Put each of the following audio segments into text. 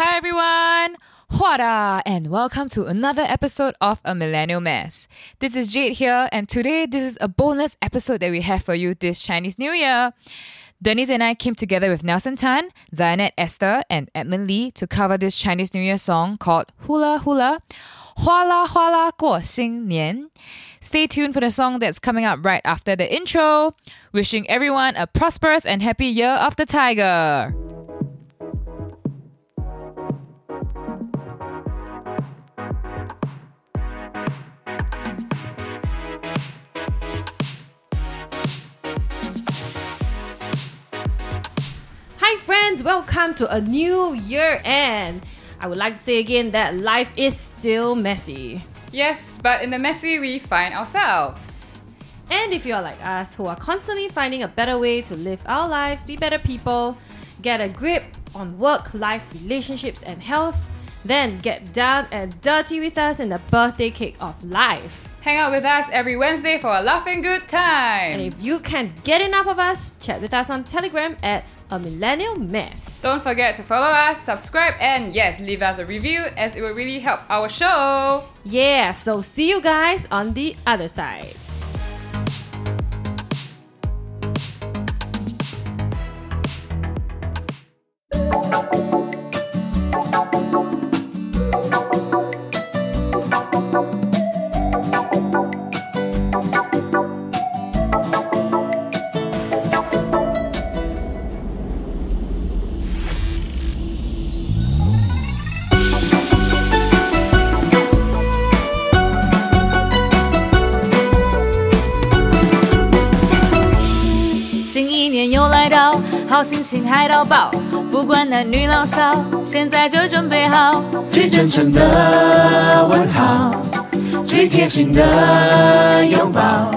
Hi everyone! Huada and welcome to another episode of A Millennial Mess. This is Jade here and today this is a bonus episode that we have for you this Chinese New Year. Denise and I came together with Nelson Tan, Zayanet Esther, and Edmund Lee to cover this Chinese New Year song called Hula Hula, Huala Huala Guo Xing Nian. Stay tuned for the song that's coming up right after the intro. Wishing everyone a prosperous and happy year of the tiger. Friends, welcome to a new year and I would like to say again that life is still messy. Yes, but in the messy we find ourselves. And if you're like us who are constantly finding a better way to live our lives, be better people, get a grip on work, life, relationships, and health, then get down and dirty with us in the birthday cake of life. Hang out with us every Wednesday for a laughing good time. And if you can't get enough of us, chat with us on Telegram at a millennial mess. Don't forget to follow us, subscribe, and yes, leave us a review as it will really help our show. Yeah, so see you guys on the other side. “新好心情嗨到爆，不管男女老少，现在就准备好。最真诚的问好，最贴心的拥抱。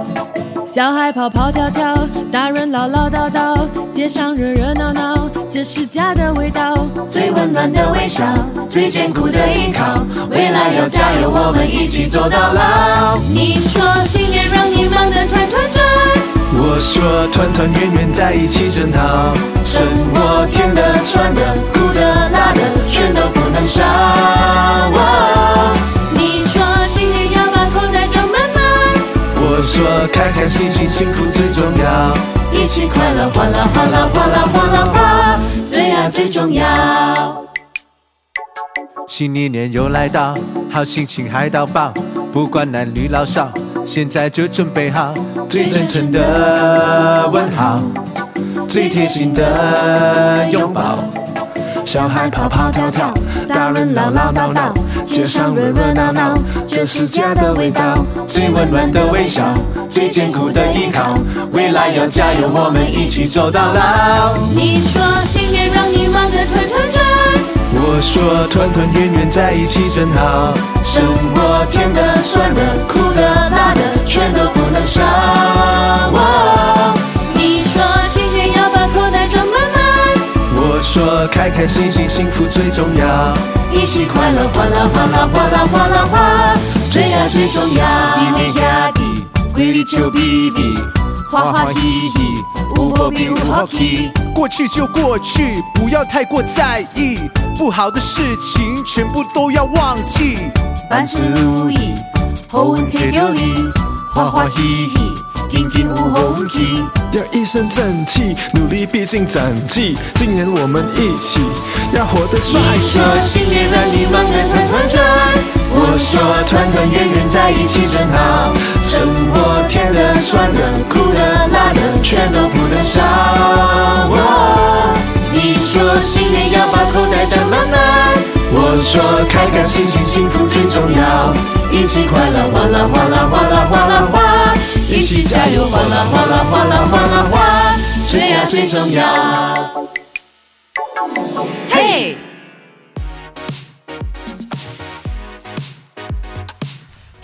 小孩跑跑跳跳，大人唠唠叨叨，街上热热闹闹，这是家的味道。最温暖的微笑，最坚固的依靠，未来要加油，我们一起走到老。你说团团圆圆在一起真好，生活甜的、酸的、苦的、辣的，全都不能少。哦你说新年要把口袋装满满，我说开开心心，幸福最重要。一起快乐，哗啦哗啦哗啦哗啦哗，最爱最重要。新一年又来到，好心情嗨到爆，不管男女老少，现在就准备好，最真诚的问好，最贴心的拥抱。小孩跑跑跳跳，大人唠唠叨叨，街上热热闹闹，这是家的味道。最温暖的微笑，最坚固的依靠，未来要加油，我们一起走到老。你说新年让你玩得团团转，我说团团圆圆在一起真好，生活甜的、酸的、苦的、辣的，全都不能少。哦你说新年要把口袋装满满。我说开开心心，幸福最重要。一起快乐，哗啦哗啦哗啦哗啦哗，最爱最重要。今年下地，规里秋比比，花花嘻嘻，巫婆比巫好奇。过去就过去，不要太过在意，不好的事情全部都要忘记。万事如意，好运切着你，花花嘻嘻，天天有好运气。要一身正气，努力逼近整季。今年我们一起要活得帅你气说。新年让你忙得团团转，我说团团圆圆在一起真好。生活甜的、酸的、苦的、辣的，全都不能少。哦你说新年要把口袋装满满，我说开开心心，幸福最重要。一起快乐，哗啦哗啦哗啦哗啦哗，一起加油，哗啦哗啦哗啦哗啦哗，最呀最重要。嘿。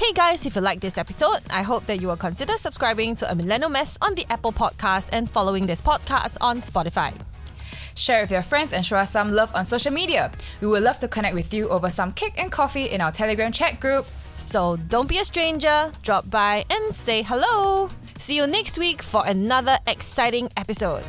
Hey guys, if you like this episode, I hope that you will consider subscribing to a Millennial Mess on the Apple Podcast and following this podcast on Spotify. Share with your friends and show us some love on social media. We would love to connect with you over some cake and coffee in our Telegram chat group. So don't be a stranger, drop by and say hello. See you next week for another exciting episode.